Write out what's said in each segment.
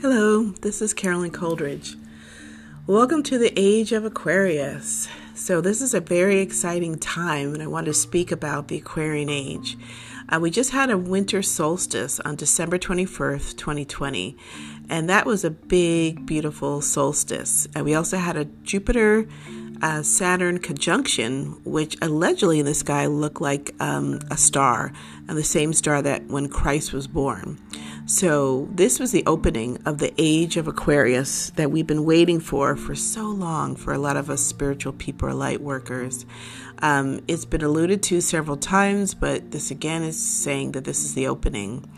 Hello, this is Carolyn Coldridge. Welcome to the Age of Aquarius. So, this is a very exciting time, and I want to speak about the Aquarian Age. Uh, we just had a winter solstice on December 21st, 2020, and that was a big, beautiful solstice. And we also had a Jupiter uh, Saturn conjunction, which allegedly in the sky looked like um, a star, and the same star that when Christ was born. So, this was the opening of the age of Aquarius that we've been waiting for for so long for a lot of us spiritual people or light workers. Um, it's been alluded to several times, but this again is saying that this is the opening.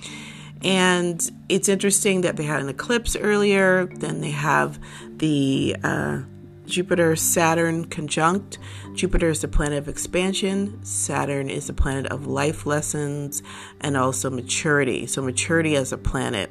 And it's interesting that they had an eclipse earlier, then they have the uh, Jupiter Saturn conjunct. Jupiter is the planet of expansion, Saturn is the planet of life lessons and also maturity. So, maturity as a planet.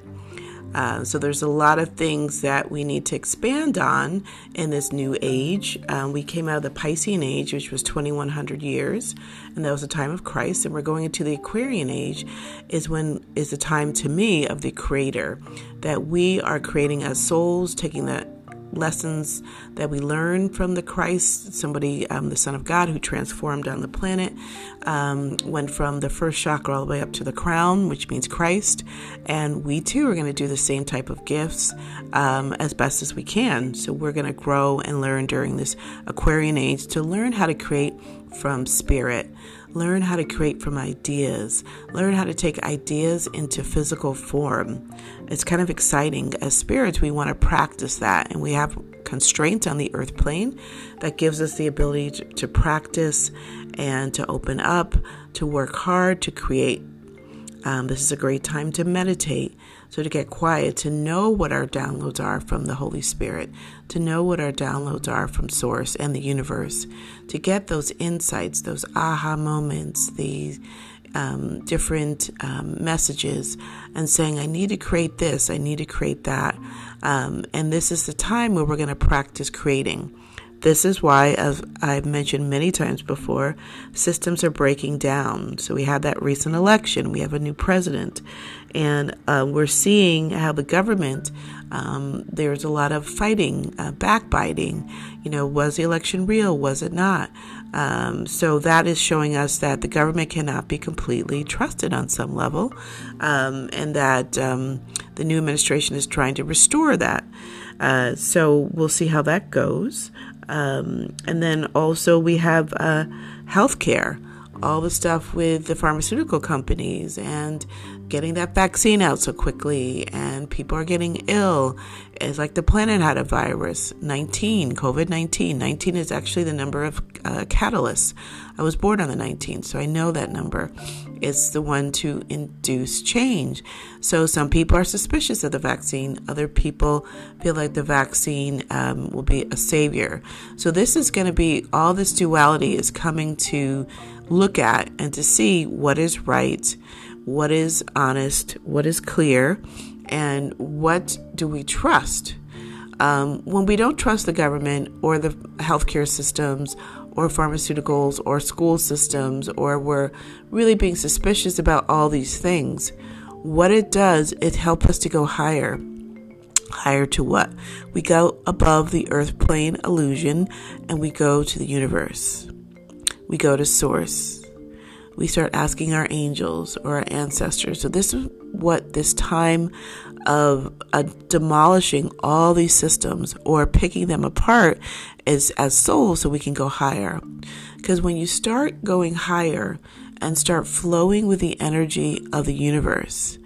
Uh, so, there's a lot of things that we need to expand on in this new age. Um, we came out of the Piscean age, which was 2100 years, and that was the time of Christ. And we're going into the Aquarian age, is when is the time to me of the Creator, that we are creating as souls, taking that lessons that we learn from the Christ, somebody, um, the Son of God, who transformed on the planet, um, went from the first chakra all the way up to the crown, which means Christ. And we too are going to do the same type of gifts um, as best as we can. So we're going to grow and learn during this Aquarian age to learn how to create from spirit. Learn how to create from ideas. Learn how to take ideas into physical form. It's kind of exciting. As spirits, we want to practice that, and we have constraints on the earth plane that gives us the ability to, to practice and to open up, to work hard, to create um, this is a great time to meditate. So, to get quiet, to know what our downloads are from the Holy Spirit, to know what our downloads are from Source and the universe, to get those insights, those aha moments, the um, different um, messages, and saying, I need to create this, I need to create that. Um, and this is the time where we're going to practice creating. This is why, as I've mentioned many times before, systems are breaking down. So we had that recent election, we have a new president, and uh, we're seeing how the government, um, there's a lot of fighting, uh, backbiting. You know, was the election real? Was it not? Um, so that is showing us that the government cannot be completely trusted on some level, um, and that um, the new administration is trying to restore that. Uh, so we'll see how that goes. Um, and then also we have uh, healthcare, all the stuff with the pharmaceutical companies and getting that vaccine out so quickly, and people are getting ill. It's like the planet had a virus 19, COVID 19. 19 is actually the number of uh, catalysts. I was born on the 19th, so I know that number. It's the one to induce change. So some people are suspicious of the vaccine, other people feel like the vaccine um, will be a savior. So this is going to be all this duality is coming to look at and to see what is right what is honest, what is clear, and what do we trust. Um, when we don't trust the government or the healthcare systems or pharmaceuticals or school systems, or we're really being suspicious about all these things, what it does, it helps us to go higher. Higher to what? We go above the earth plane illusion and we go to the universe. We go to source we start asking our angels or our ancestors. So, this is what this time of uh, demolishing all these systems or picking them apart is as souls so we can go higher. Because when you start going higher and start flowing with the energy of the universe,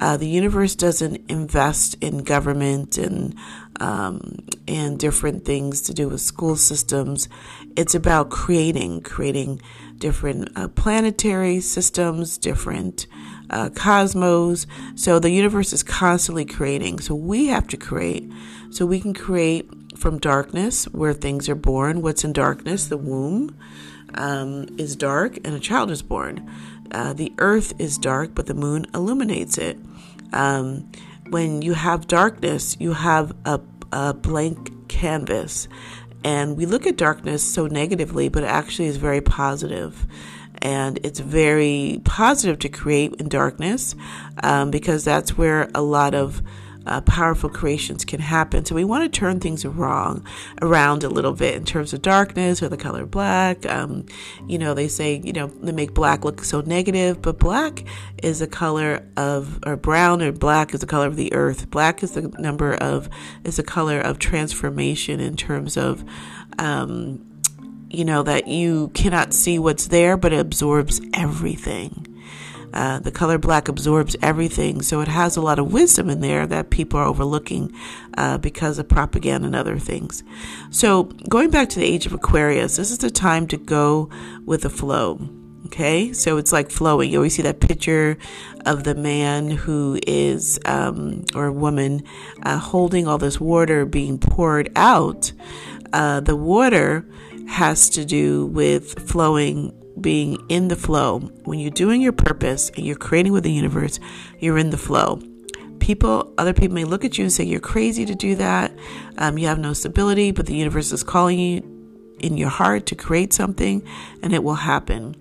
uh, the universe doesn't invest in government and um, and different things to do with school systems. It's about creating, creating different uh, planetary systems, different uh, cosmos. So the universe is constantly creating. So we have to create. So we can create from darkness, where things are born. What's in darkness? The womb um, is dark, and a child is born. Uh, the earth is dark, but the moon illuminates it. Um, when you have darkness, you have a, a blank canvas. And we look at darkness so negatively, but it actually is very positive. And it's very positive to create in darkness um, because that's where a lot of uh, powerful creations can happen. So we want to turn things wrong around a little bit in terms of darkness or the color black. Um, you know, they say, you know, they make black look so negative, but black is a color of, or brown or black is the color of the earth. Black is the number of, is a color of transformation in terms of, um, you know, that you cannot see what's there, but it absorbs everything. Uh, the color black absorbs everything, so it has a lot of wisdom in there that people are overlooking uh, because of propaganda and other things. So, going back to the age of Aquarius, this is the time to go with the flow. Okay, so it's like flowing. You always see that picture of the man who is, um, or woman, uh, holding all this water being poured out. Uh, the water has to do with flowing being in the flow. When you're doing your purpose and you're creating with the universe, you're in the flow. People, other people may look at you and say, You're crazy to do that. Um, you have no stability, but the universe is calling you in your heart to create something and it will happen.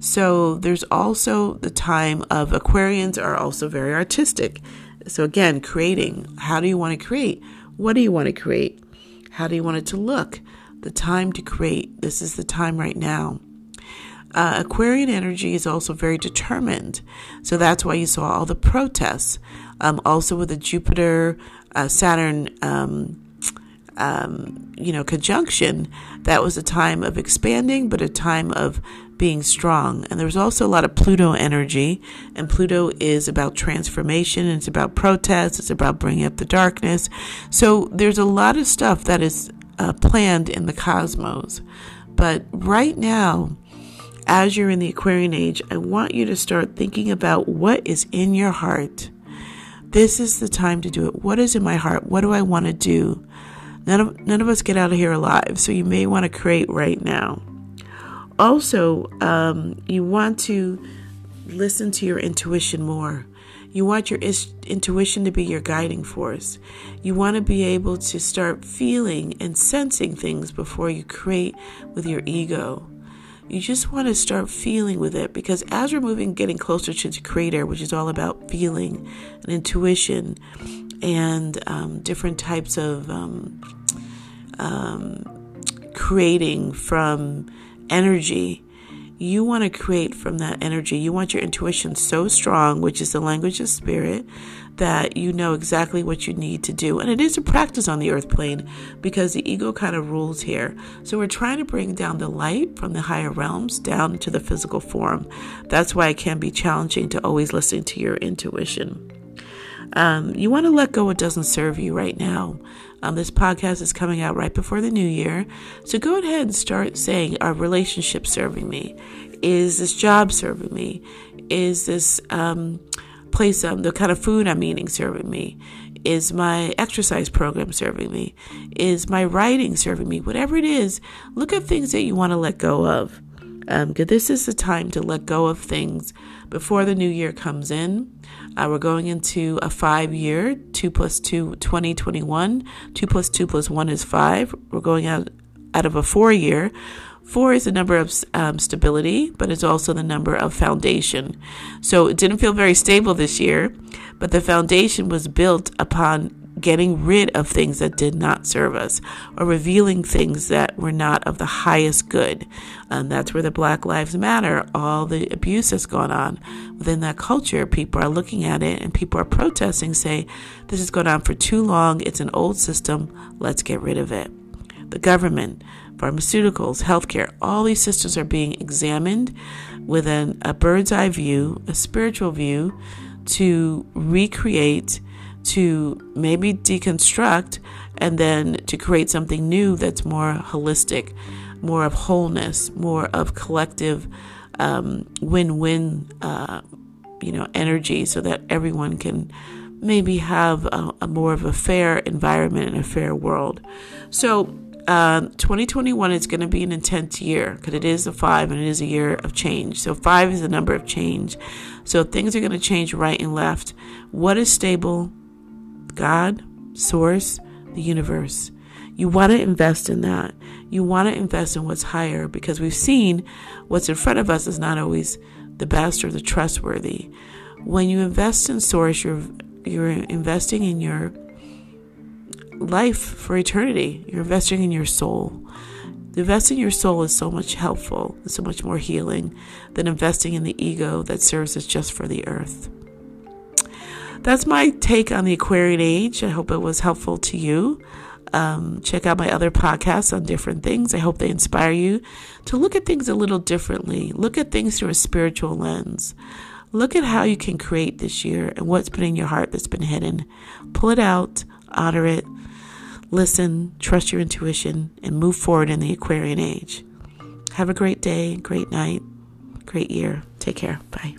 So there's also the time of Aquarians are also very artistic. So again, creating. How do you want to create? What do you want to create? How do you want it to look? The time to create. This is the time right now. Uh, Aquarian energy is also very determined. So that's why you saw all the protests. Um, also with the Jupiter uh, Saturn, um, um, you know, conjunction, that was a time of expanding, but a time of being strong. And there was also a lot of Pluto energy, and Pluto is about transformation, it's about protest, it's about bringing up the darkness. So there's a lot of stuff that is uh, planned in the cosmos. But right now, as you're in the Aquarian age, I want you to start thinking about what is in your heart. This is the time to do it. What is in my heart? What do I want to do? None of, none of us get out of here alive, so you may want to create right now. Also, um, you want to listen to your intuition more. You want your is- intuition to be your guiding force. You want to be able to start feeling and sensing things before you create with your ego you just want to start feeling with it because as we're moving, getting closer to the creator, which is all about feeling and intuition and um, different types of um, um, creating from energy, you want to create from that energy. You want your intuition so strong, which is the language of spirit, that you know exactly what you need to do. And it is a practice on the earth plane because the ego kind of rules here. So we're trying to bring down the light from the higher realms down to the physical form. That's why it can be challenging to always listen to your intuition. Um, you want to let go what doesn't serve you right now. Um, this podcast is coming out right before the new year. So go ahead and start saying, Are relationships serving me? Is this job serving me? Is this um, place, um, the kind of food I'm eating serving me? Is my exercise program serving me? Is my writing serving me? Whatever it is, look at things that you want to let go of. Um, this is the time to let go of things before the new year comes in. Uh, we're going into a five year, 2 plus 2, 2021. 2 plus 2 plus 1 is 5. We're going out, out of a four year. Four is the number of um, stability, but it's also the number of foundation. So it didn't feel very stable this year, but the foundation was built upon getting rid of things that did not serve us or revealing things that were not of the highest good. And that's where the Black Lives Matter, all the abuse that's gone on within that culture, people are looking at it and people are protesting, say, this has gone on for too long. It's an old system. Let's get rid of it. The government, pharmaceuticals, healthcare, all these systems are being examined with a bird's eye view, a spiritual view to recreate to maybe deconstruct and then to create something new that's more holistic, more of wholeness, more of collective um, win-win, uh, you know, energy, so that everyone can maybe have a, a, more of a fair environment and a fair world. So. Uh, 2021 is going to be an intense year because it is a five and it is a year of change. So, five is the number of change. So, things are going to change right and left. What is stable? God, Source, the universe. You want to invest in that. You want to invest in what's higher because we've seen what's in front of us is not always the best or the trustworthy. When you invest in Source, you're you're investing in your life for eternity. You're investing in your soul. Investing in your soul is so much helpful, so much more healing than investing in the ego that serves us just for the earth. That's my take on the Aquarian age. I hope it was helpful to you. Um, check out my other podcasts on different things. I hope they inspire you to look at things a little differently. Look at things through a spiritual lens. Look at how you can create this year and what's been in your heart that's been hidden. Pull it out, honor it, listen, trust your intuition, and move forward in the Aquarian age. Have a great day, great night, great year. Take care. Bye.